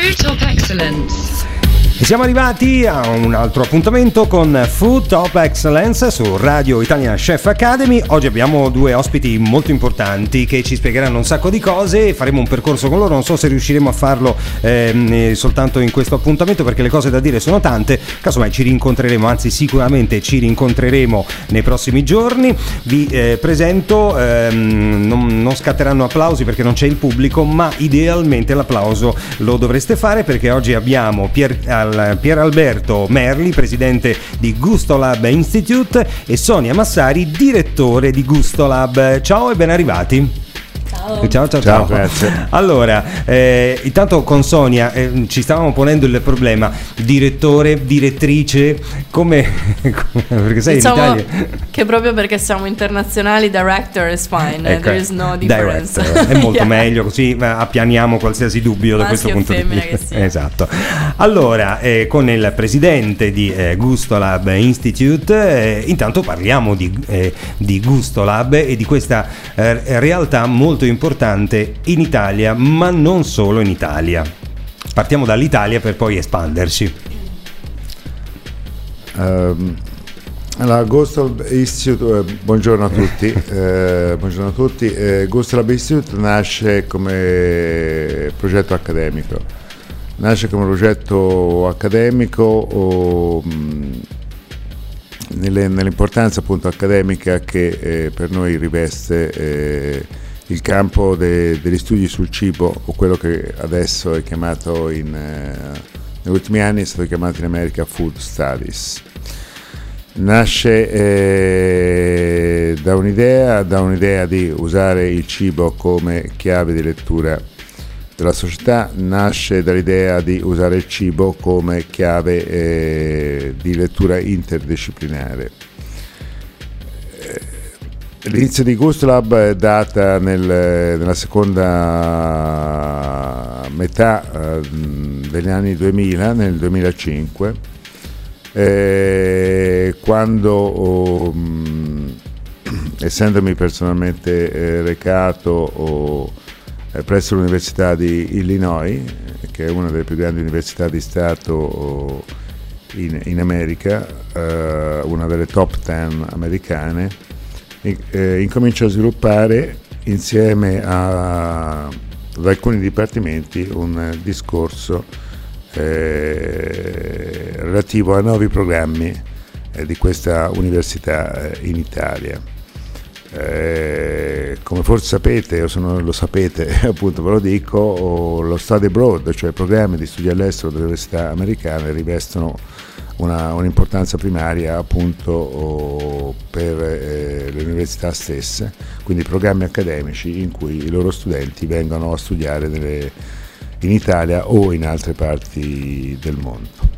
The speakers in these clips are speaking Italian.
Food Top Excellence. E siamo arrivati a un altro appuntamento con Food Top Excellence su Radio Italian Chef Academy. Oggi abbiamo due ospiti molto importanti che ci spiegheranno un sacco di cose e faremo un percorso con loro. Non so se riusciremo a farlo ehm, soltanto in questo appuntamento perché le cose da dire sono tante. Casomai ci rincontreremo, anzi sicuramente ci rincontreremo nei prossimi giorni. Vi eh, presento, ehm, non, non scatteranno applausi perché non c'è il pubblico, ma idealmente l'applauso lo dovreste fare perché oggi abbiamo Pier, Pier Alberto Merli, presidente di Gustolab Institute, e Sonia Massari, direttore di Gustolab. Ciao e ben arrivati. Ciao. Ciao, ciao, Ciao, ciao. grazie. Allora, eh, intanto con Sonia eh, ci stavamo ponendo il problema, direttore, direttrice, come... perché sai diciamo in Italia... che proprio perché siamo internazionali, director is fine, Ecco, there is no difference. director, è molto Yeah. meglio così eh, appianiamo qualsiasi dubbio da questo Maschio punto di vista. Esatto. Allora, eh, con il presidente di eh, Gustolab Institute, eh, intanto parliamo di, eh, di Gustolab e di questa eh, realtà molto importante in Italia, ma non solo in Italia. Partiamo dall'Italia per poi espanderci. Ehm, allora, Ghost Institute, eh, buongiorno a tutti. eh, buongiorno a tutti. Eh, Ghost Lab Institute nasce come progetto accademico. Nasce come progetto accademico o, mh, nelle- nell'importanza appunto accademica che eh, per noi riveste eh, il campo de- degli studi sul cibo o quello che adesso è chiamato in, eh, negli ultimi anni è stato chiamato in America Food Studies. Nasce eh, da un'idea, da un'idea di usare il cibo come chiave di lettura della società, nasce dall'idea di usare il cibo come chiave eh, di lettura interdisciplinare. L'inizio di Gustlab è data nel- nella seconda metà eh, degli anni 2000, nel 2005, eh, quando, oh, essendomi personalmente eh, recato oh, presso l'Università di Illinois, che è una delle più grandi università di Stato oh, in, in America, eh, una delle top 10 americane, eh, incomincio a sviluppare insieme a- ad alcuni dipartimenti un discorso eh, relativo a nuovi programmi eh, di questa università eh, in Italia. Eh, come forse sapete, o se non lo sapete, appunto ve lo dico, lo study abroad, cioè programmi di studio all'estero delle università americane rivestono una- un'importanza primaria appunto o, per eh, le università stesse, quindi programmi accademici in cui i loro studenti vengono a studiare nelle- in Italia o in altre parti del mondo.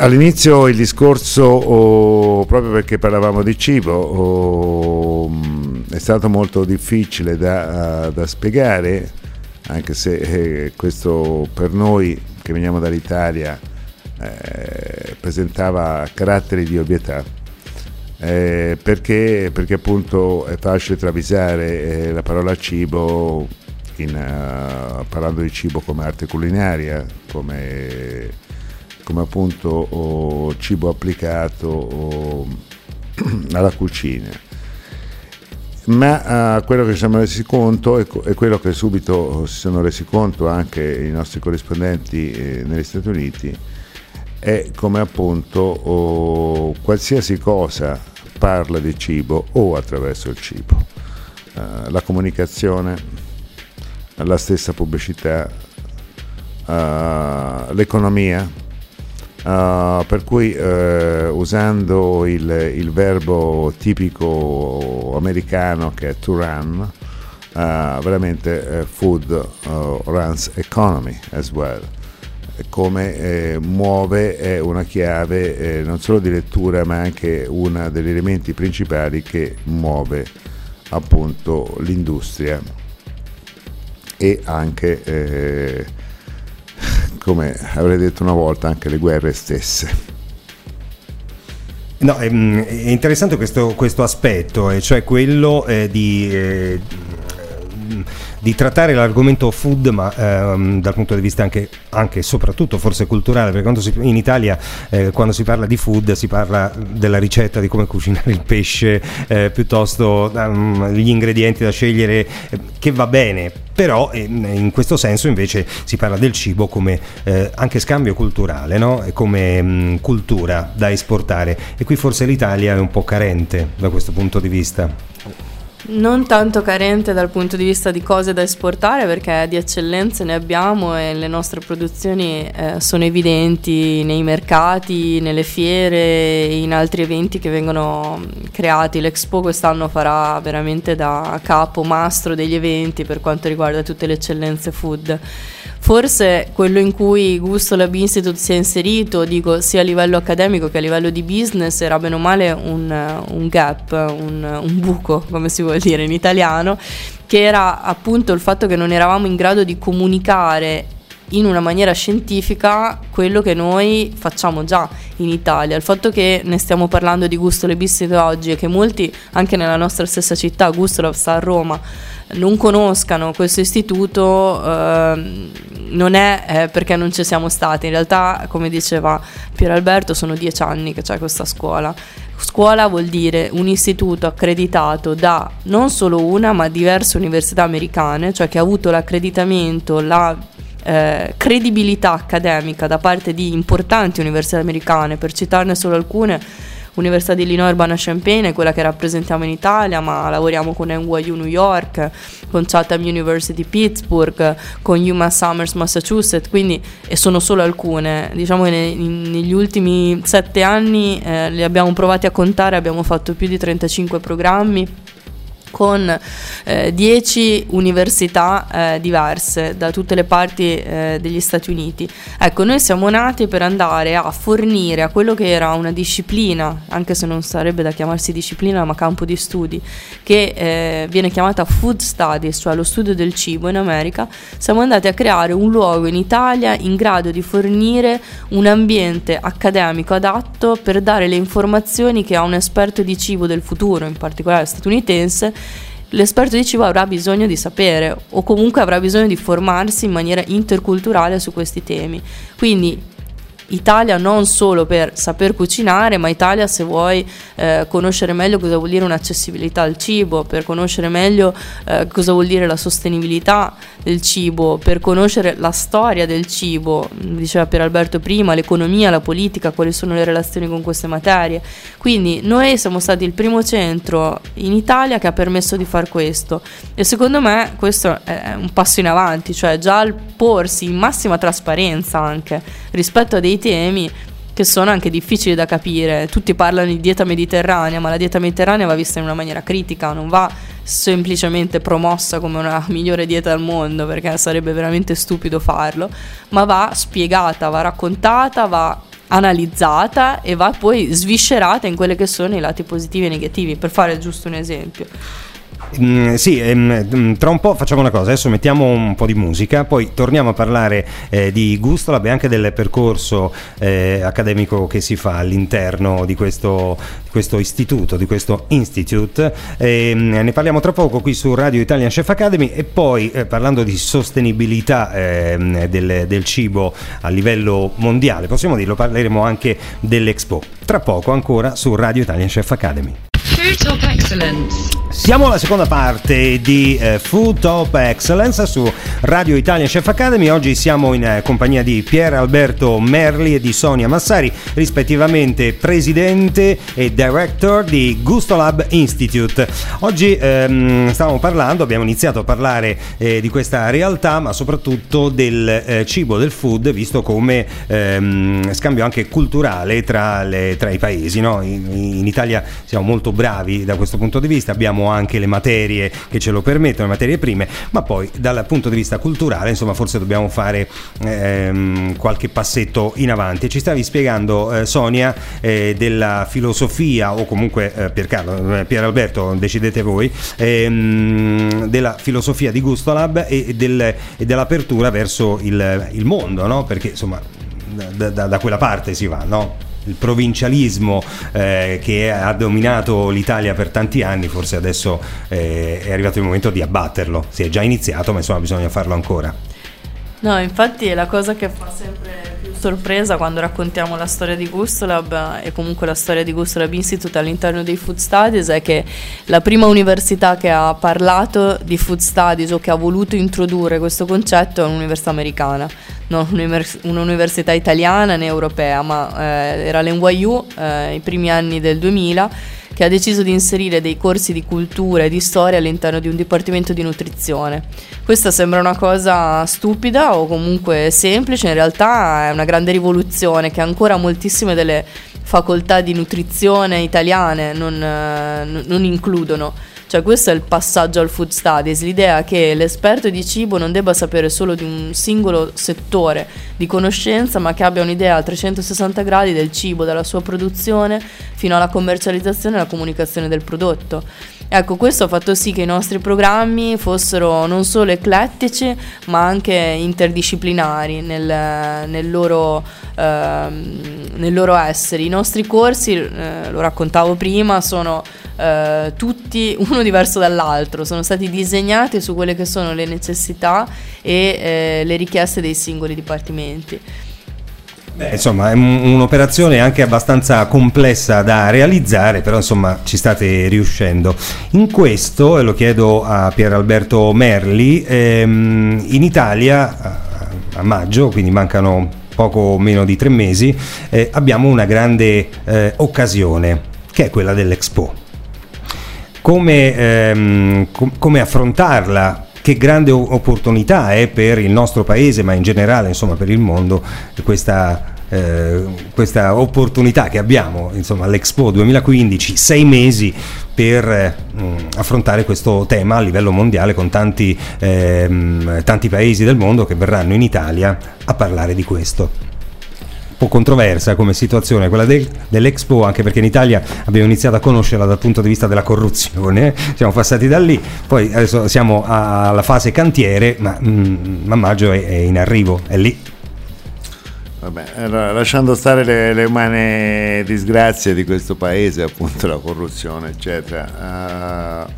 All'inizio il discorso, oh, proprio perché parlavamo di cibo, oh, mh, è stato molto difficile da, da spiegare, anche se eh, questo per noi che veniamo dall'Italia eh, presentava caratteri di ovvietà. Eh, perché, perché appunto è facile travisare eh, la parola cibo in, eh, parlando di cibo come arte culinaria, come come appunto oh, cibo applicato oh, alla cucina. Ma eh, quello che ci siamo resi conto e, e quello che subito si sono resi conto anche i nostri corrispondenti eh, negli Stati Uniti è come appunto oh, qualsiasi cosa parla di cibo o attraverso il cibo. Eh, la comunicazione, la stessa pubblicità, eh, l'economia, Uh, per cui uh, usando il, il verbo tipico americano che è to run, uh, veramente food runs economy as well. Come eh, muove è una chiave eh, non solo di lettura ma anche uno degli elementi principali che muove appunto l'industria e anche eh, come avrei detto una volta, anche le guerre stesse. No, è, è interessante questo, questo aspetto, cioè quello eh, di, eh, di trattare l'argomento food, ma ehm, dal punto di vista anche, e soprattutto forse culturale, perché si, in Italia eh, quando si parla di food si parla della ricetta di come cucinare il pesce, eh, piuttosto um, gli ingredienti da scegliere, eh, che va bene, però in questo senso invece si parla del cibo come eh, anche scambio culturale, no? come mh, cultura da esportare e qui forse l'Italia è un po' carente da questo punto di vista. Non tanto carente dal punto di vista di cose da esportare perché di eccellenze ne abbiamo e le nostre produzioni eh, sono evidenti nei mercati, nelle fiere, in altri eventi che vengono creati. L'Expo quest'anno farà veramente da capo mastro degli eventi per quanto riguarda tutte le eccellenze food. Forse quello in cui Gusto Lab Institute si è inserito, dico sia a livello accademico che a livello di business, era bene o male un, un gap, un, un buco, come si vuol dire in italiano, che era appunto il fatto che non eravamo in grado di comunicare in una maniera scientifica quello che noi facciamo già in Italia. Il fatto che ne stiamo parlando di Gusto Le Bistite oggi e che molti, anche nella nostra stessa città, Gusto sta a Roma, non conoscano questo istituto eh, non è eh, perché non ci siamo stati, in realtà come diceva Pier Alberto sono dieci anni che c'è questa scuola. Scuola vuol dire un istituto accreditato da non solo una ma diverse università americane, cioè che ha avuto l'accreditamento, la eh, credibilità accademica da parte di importanti università americane, per citarne solo alcune Università di Illinois Urbana-Champaign è quella che rappresentiamo in Italia, ma lavoriamo con NYU New York, con Chatham University Pittsburgh, con UMass Summers Massachusetts, quindi e sono solo alcune. Diciamo che negli ultimi sette anni eh, li abbiamo provati a contare, abbiamo fatto più di 35 programmi con 10 eh, università eh, diverse da tutte le parti eh, degli Stati Uniti. Ecco, noi siamo nati per andare a fornire a quello che era una disciplina, anche se non sarebbe da chiamarsi disciplina, ma campo di studi, che viene chiamata Food Studies, cioè lo studio del cibo in America, siamo andati a creare un luogo in Italia in grado di fornire un ambiente accademico adatto per dare le informazioni che a un esperto di cibo del futuro, in particolare statunitense, l'esperto di cibo avrà bisogno di sapere o comunque avrà bisogno di formarsi in maniera interculturale su questi temi. Quindi Italia non solo per saper cucinare, ma Italia se vuoi eh, conoscere meglio cosa vuol dire un'accessibilità al cibo, per conoscere meglio eh, cosa vuol dire la sostenibilità del cibo, per conoscere la storia del cibo, diceva per Alberto prima, l'economia, la politica, quali sono le relazioni con queste materie. Quindi noi siamo stati il primo centro in Italia che ha permesso di fare questo e secondo me questo è un passo in avanti, cioè già al porsi in massima trasparenza anche rispetto a dei temi che sono anche difficili da capire. Tutti parlano di dieta mediterranea, ma la dieta mediterranea va vista in una maniera critica, non va semplicemente promossa come una migliore dieta al mondo, perché sarebbe veramente stupido farlo, ma va spiegata, va raccontata, va analizzata e va poi sviscerata in quelli che sono i lati positivi e negativi, per fare giusto un esempio. Mm, sì, ehm, tra un po' facciamo una cosa, adesso mettiamo un po' di musica, poi torniamo a parlare eh, di Gustolab e anche del percorso eh, accademico che si fa all'interno di questo, questo istituto, di questo institute. Eh, ne parliamo tra poco qui su Radio Italian Chef Academy e poi eh, parlando di sostenibilità ehm, del, del cibo a livello mondiale, possiamo dirlo, parleremo anche dell'Expo. Tra poco ancora su Radio Italian Chef Academy. Food Top Excellence. Siamo alla seconda parte di eh, Food Top Excellence su Radio Italia Chef Academy. Oggi siamo in eh, compagnia di Pier Alberto Merli e di Sonia Massari, rispettivamente presidente e director di Gusto Lab Institute. Oggi ehm, stavamo parlando, abbiamo iniziato a parlare eh, di questa realtà, ma soprattutto del eh, cibo, del food, visto come ehm, scambio anche culturale tra, le, tra i paesi. No? In, in Italia siamo molto bravi da questo punto di vista, abbiamo anche le materie che ce lo permettono, le materie prime, ma poi dal punto di vista culturale, insomma, forse dobbiamo fare ehm, qualche passetto in avanti. Ci stavi spiegando, eh, Sonia, eh, della filosofia, o comunque eh, eh, Pier Alberto, decidete voi, ehm, della filosofia di Gustolab e, del, e dell'apertura verso il, il mondo, no? Perché insomma da, da, da, quella parte si va, no? Il provincialismo eh, che ha dominato l'Italia per tanti anni, forse adesso eh, è arrivato il momento di abbatterlo. Si è già iniziato, ma insomma bisogna farlo ancora. No, infatti è la cosa che fa sempre sorpresa quando raccontiamo la storia di Gustolab e comunque la storia di Gustolab Institute all'interno dei Food Studies è che la prima università che ha parlato di Food Studies o che ha voluto introdurre questo concetto è un'università americana, non un'università italiana né europea, ma eh, era l'NYU eh, i primi anni del 2000 che ha deciso di inserire dei corsi di cultura e di storia all'interno di un dipartimento di nutrizione. Questa sembra una cosa stupida o comunque semplice, in realtà è una grande rivoluzione che ancora moltissime delle facoltà di nutrizione italiane non, eh, non includono. Cioè questo è il passaggio al food studies, l'idea che l'esperto di cibo non debba sapere solo di un singolo settore di conoscenza, ma che abbia un'idea a 360 gradi del cibo, dalla sua produzione fino alla commercializzazione e alla comunicazione del prodotto. Ecco, questo ha fatto sì che i nostri programmi fossero non solo eclettici, ma anche interdisciplinari nel, nel, loro, eh, nel loro, essere. I nostri corsi, eh, lo raccontavo prima, sono eh, tutti uno diverso dall'altro, sono stati disegnati su quelle che sono le necessità e eh, le richieste dei singoli dipartimenti. Beh, insomma, è un'operazione anche abbastanza complessa da realizzare, però insomma ci state riuscendo. In questo, e lo chiedo a Pier Alberto Merli, ehm, in Italia a maggio, quindi mancano poco meno di tre mesi, eh, abbiamo una grande eh, occasione, che è quella dell'Expo. Come, ehm, com- come affrontarla? Che grande opportunità è per il nostro paese, ma in generale insomma, per il mondo, questa, eh, questa opportunità che abbiamo insomma, all'Expo 2015, sei mesi per eh, affrontare questo tema a livello mondiale con tanti, eh, tanti paesi del mondo che verranno in Italia a parlare di questo po' controversa come situazione, quella del, dell'Expo, anche perché in Italia abbiamo iniziato a conoscerla dal punto di vista della corruzione, siamo passati da lì, poi adesso siamo alla fase cantiere, ma, mm, ma maggio è, è in arrivo, è lì. Vabbè, allora, lasciando stare le, le, umane disgrazie di questo paese, appunto la corruzione, eccetera. Uh,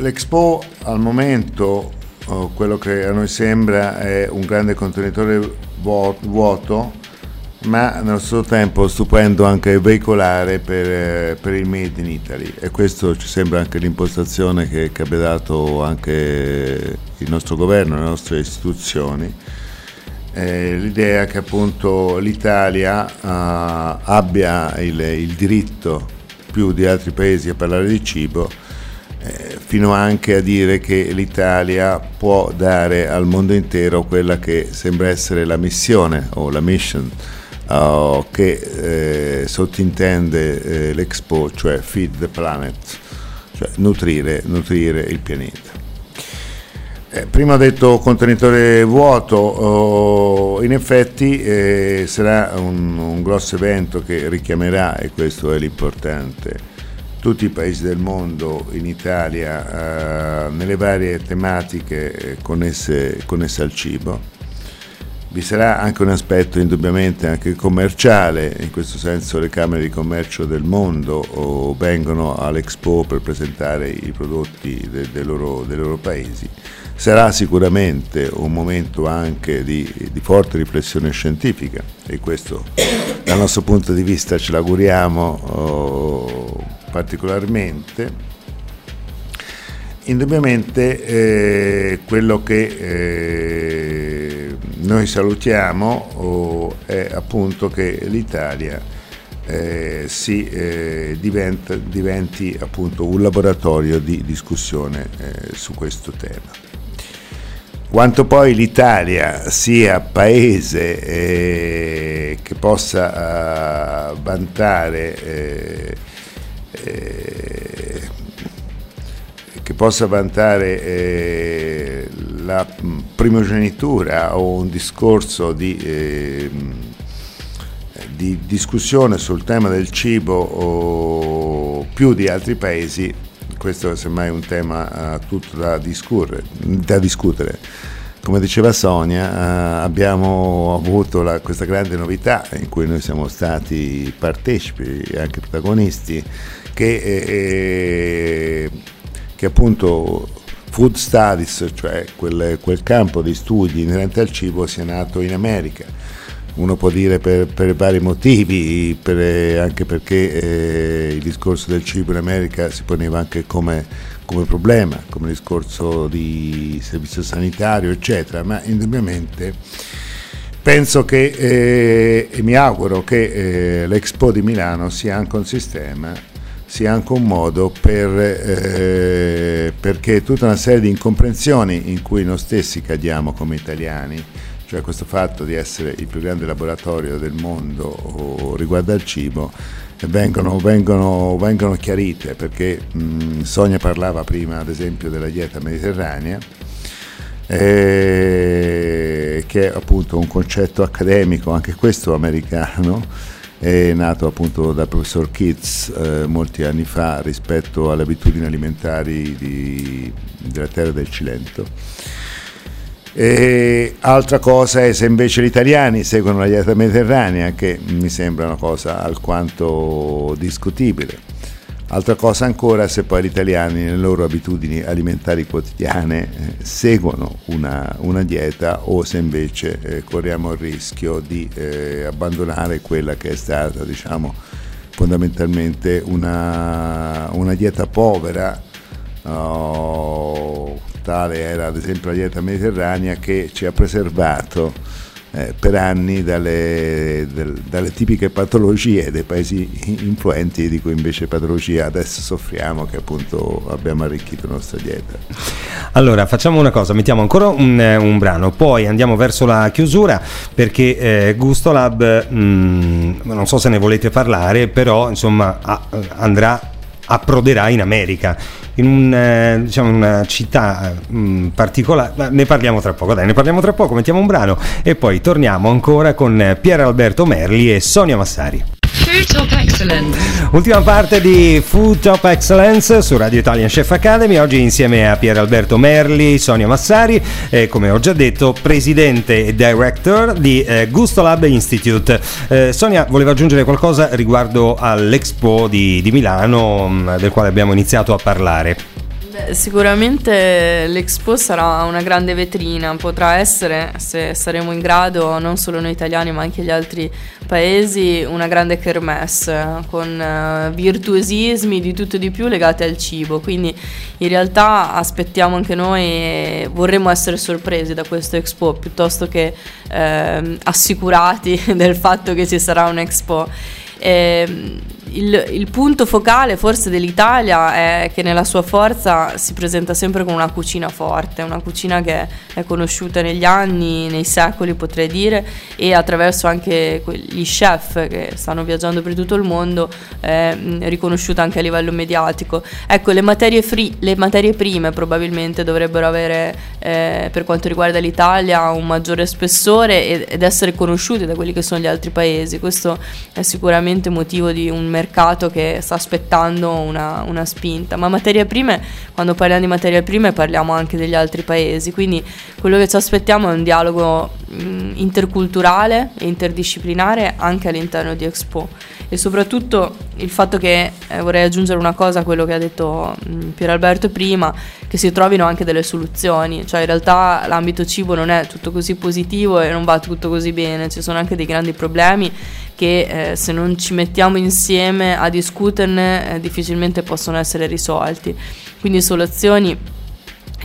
L'Expo al momento oh, quello che a noi sembra è un grande contenitore vuoto, ma nello stesso tempo stupendo anche veicolare per, per, il Made in Italy e questo ci sembra anche l'impostazione che, che abbia dato anche il nostro governo, le nostre istituzioni. Eh, l'idea che appunto l'Italia uh, abbia il, il diritto più di altri paesi a parlare di cibo eh, fino anche a dire che l'Italia può dare al mondo intero quella che sembra essere la missione o la mission uh, che eh, sottintende eh, l'Expo, cioè Feed the Planet, cioè nutrire, nutrire il pianeta. Eh, prima ho detto contenitore vuoto, oh, in effetti eh, sarà un, un grosso evento che richiamerà, e questo è l'importante, tutti i paesi del mondo in Italia eh, nelle varie tematiche eh, connesse, connesse, al cibo. Vi sarà anche un aspetto indubbiamente anche commerciale, in questo senso le camere di commercio del mondo vengono all'Expo per presentare i prodotti de, de loro, dei loro paesi. Sarà sicuramente un momento anche di, di forte riflessione scientifica e questo dal nostro punto di vista ce l'auguriamo. Oh, particolarmente, indubbiamente eh, quello che eh, noi salutiamo oh, è appunto che l'Italia eh, si eh, diventa, diventi appunto un laboratorio di discussione eh, su questo tema. Quanto poi l'Italia sia paese eh, che possa vantare eh, che possa vantare eh, la primogenitura o un discorso di, eh, di, discussione sul tema del cibo più di altri paesi, questo è semmai un tema uh, tutto da, da discutere. come diceva Sonia, eh, abbiamo avuto la, questa grande novità in cui noi siamo stati partecipi e anche protagonisti, che, eh, che appunto Food Studies, cioè quel, quel, campo di studi inerente al cibo, sia nato in America. Uno può dire per, per vari motivi, per, anche perché eh, il discorso del cibo in America si poneva anche come come problema, come discorso di servizio sanitario, eccetera, ma indubbiamente penso che eh, e mi auguro che eh, l'Expo di Milano sia anche un sistema, sia anche un modo per, eh, perché tutta una serie di incomprensioni in cui noi stessi cadiamo come italiani, cioè questo fatto di essere il più grande laboratorio del mondo riguardo al cibo, vengono, vengono, vengono chiarite perché mh, Sonia parlava prima ad esempio della dieta mediterranea eh, che è appunto un concetto accademico, anche questo americano, è nato appunto dal professor Kitts eh, molti anni fa rispetto alle abitudini alimentari di, della terra del Cilento e altra cosa è se invece gli italiani seguono la dieta mediterranea, che mi sembra una cosa alquanto discutibile. Altra cosa ancora se poi gli italiani nelle loro abitudini alimentari quotidiane eh, seguono una, una, dieta o se invece eh, corriamo il rischio di eh, abbandonare quella che è stata diciamo, fondamentalmente una, una dieta povera. Oh, tale era ad esempio la dieta mediterranea che ci ha preservato eh, per anni dalle, dalle, tipiche patologie dei paesi influenti di cui invece patologia adesso soffriamo che appunto abbiamo arricchito la nostra dieta. Allora facciamo una cosa, mettiamo ancora un, un brano, poi andiamo verso la chiusura perché eh, Gustolab, mh, mm, non so se ne volete parlare, però insomma a, andrà approderà in America, in un, eh, diciamo, una città mh, mm, particolare. Ne parliamo tra poco, dai, ne parliamo tra poco, mettiamo un brano e poi torniamo ancora con Pier Alberto Merli e Sonia Massari. Ultima parte di Food Top Excellence su Radio Italian Chef Academy. Oggi insieme a Pier Alberto Merli, Sonia Massari, e come ho già detto, presidente e director di eh, Gusto Lab Institute. Eh, Sonia voleva aggiungere qualcosa riguardo all'Expo di, di Milano, mh, mm, del quale abbiamo iniziato a parlare. Sicuramente l'Expo sarà una grande vetrina, potrà essere, se saremo in grado, non solo noi italiani ma anche gli altri paesi, una grande kermesse con uh, virtuosismi di tutto e di più legati al cibo. Quindi in realtà aspettiamo anche noi vorremmo essere sorpresi da questo Expo piuttosto che eh, assicurati del fatto che ci sarà un Expo. E, ehm, il, il, punto focale forse dell'Italia è che nella sua forza si presenta sempre con una cucina forte, una cucina che è conosciuta negli anni, nei secoli potrei dire, e attraverso anche gli chef che stanno viaggiando per tutto il mondo, è riconosciuta anche a livello mediatico. Ecco, le materie, free, le materie prime probabilmente dovrebbero avere, eh, per quanto riguarda l'Italia, un maggiore spessore ed essere conosciute da quelli che sono gli altri paesi. Questo è sicuramente motivo di un mercato che sta aspettando una, una, spinta. Ma materie prime, quando parliamo di materie prime parliamo anche degli altri paesi, quindi quello che ci aspettiamo è un dialogo mh, interculturale e interdisciplinare anche all'interno di Expo e soprattutto il fatto che eh, vorrei aggiungere una cosa a quello che ha detto mh, Pier Alberto prima, che si trovino anche delle soluzioni, cioè in realtà l'ambito cibo non è tutto così positivo e non va tutto così bene, ci sono anche dei grandi problemi che eh, se non ci mettiamo insieme a discuterne eh, difficilmente possono essere risolti. Quindi soluzioni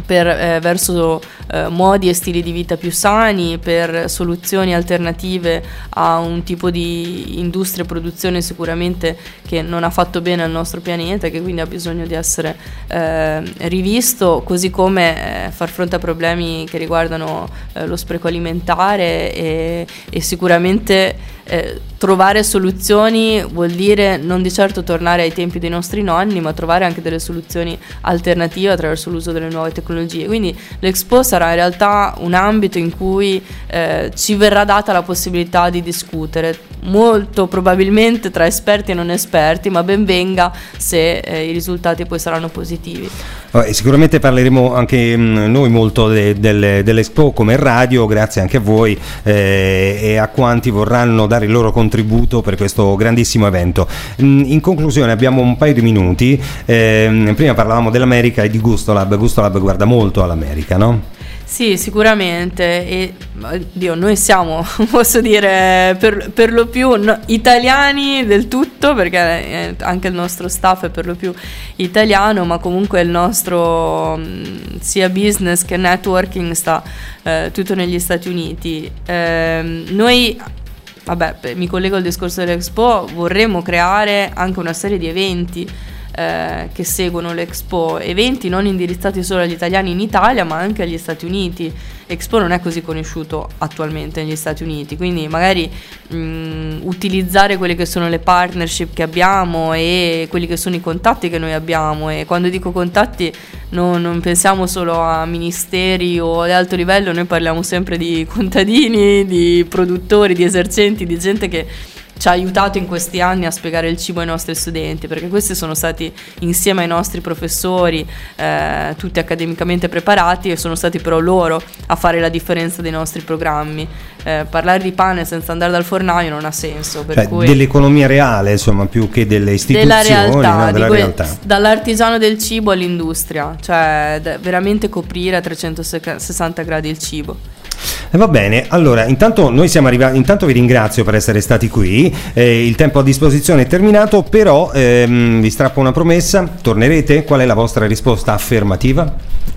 per, eh, verso eh, modi e stili di vita più sani, per soluzioni alternative a un tipo di industria e produzione sicuramente che non ha fatto bene al nostro pianeta e che quindi ha bisogno di essere eh, rivisto, così come eh, far fronte a problemi che riguardano eh, lo spreco alimentare e, e sicuramente eh, trovare soluzioni vuol dire non di certo tornare ai tempi dei nostri nonni, ma trovare anche delle soluzioni alternative attraverso l'uso delle nuove tecnologie. Quindi l'Expo sarà in realtà un ambito in cui eh, ci verrà data la possibilità di discutere molto probabilmente tra esperti e non esperti, ma ben venga se eh, i risultati poi saranno positivi. Vabbè, sicuramente parleremo anche mh, noi molto de, de, dell'Expo come radio, grazie anche a voi eh, e a quanti vorranno dare il loro contributo per questo grandissimo evento. Mh, in conclusione abbiamo un paio di minuti, eh, prima parlavamo dell'America e di Gustolab, Gustolab guarda molto all'America, no? Sì, sicuramente. E, Dio, noi siamo, posso dire, per, per lo più no, italiani del tutto, perché eh, anche il nostro staff è per lo più italiano, ma comunque il nostro mh, sia business che networking sta eh, tutto negli Stati Uniti. Eh, noi vabbè, mi collego al discorso dell'Expo, vorremmo creare anche una serie di eventi eh, che seguono l'Expo, eventi non indirizzati solo agli italiani in Italia ma anche agli Stati Uniti. Expo non è così conosciuto attualmente negli Stati Uniti, quindi magari mh, utilizzare quelle che sono le partnership che abbiamo e quelli che sono i contatti che noi abbiamo e quando dico contatti no, non pensiamo solo a ministeri o ad alto livello, noi parliamo sempre di contadini, di produttori, di esercenti, di gente che ci ha aiutato in questi anni a spiegare il cibo ai nostri studenti, perché questi sono stati insieme ai nostri professori, eh, tutti accademicamente preparati, e sono stati però loro a fare la differenza dei nostri programmi. Eh, parlare di pane senza andare dal fornaio non ha senso. Cioè, cui... dell'economia reale, insomma, più che delle istituzioni, della realtà, no? della que- realtà. dall'artigiano del cibo all'industria, cioè veramente coprire a 360 gradi il cibo. Eh, va bene, allora intanto noi siamo arrivati, intanto vi ringrazio per essere stati qui, eh, il tempo a disposizione è terminato, però ehm, vi strappo una promessa, tornerete? Qual è la vostra risposta affermativa?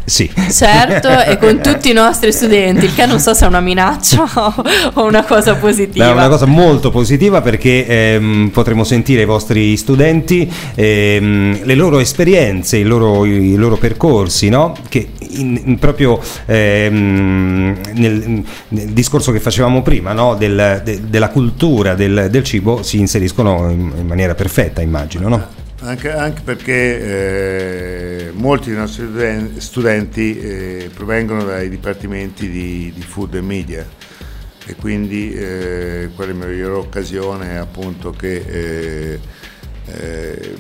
Sì. Certo, e con tutti i nostri studenti, il che non so se è una minaccia o una cosa positiva. È una cosa molto positiva perché ehm, potremo sentire i vostri studenti, ehm, le loro esperienze, i loro, i loro percorsi, no? che in, in proprio ehm, nel, nel, discorso che facevamo prima no? del, de, della cultura del, del, cibo si inseriscono in, in maniera perfetta, immagino. No? Anche, anche, perché eh, molti dei nostri studenti eh, provengono dai dipartimenti di, di, food e media. E quindi eh, quale migliore occasione appunto che eh, eh,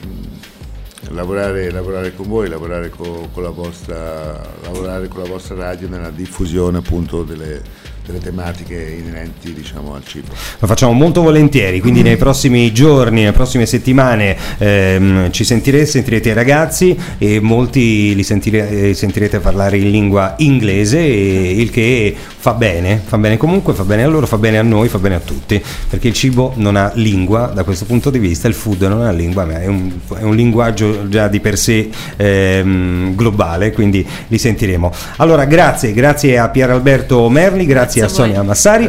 lavorare, lavorare, con voi, lavorare con, con, la vostra, lavorare con la vostra radio nella diffusione appunto delle, delle tematiche inerenti diciamo, al cibo. Lo facciamo molto volentieri, quindi nei prossimi giorni, nelle prossime settimane ehm, ci sentirete, sentirete i ragazzi e molti li sentire, eh, sentirete parlare in lingua inglese, il che fa bene, fa bene comunque, fa bene a loro, fa bene a noi, fa bene a tutti, perché il cibo non ha lingua da questo punto di vista, il food non ha lingua, ma è un, è un linguaggio già di per sé ehm, globale, quindi li sentiremo. Allora grazie, grazie a Pier Alberto Merli, grazie grazie a, Sonia Massari.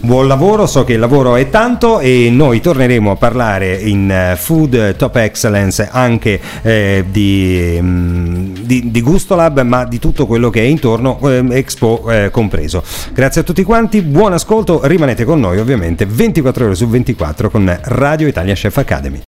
Buon lavoro, so che il lavoro è tanto e noi torneremo a parlare in eh, Food Top Excellence anche eh, di, mm, di, di, Gustolab, ma di tutto quello che è intorno, eh, Expo eh, compreso. Grazie a tutti quanti, buon ascolto, rimanete con noi ovviamente 24 ore su 24 con Radio Italia Chef Academy.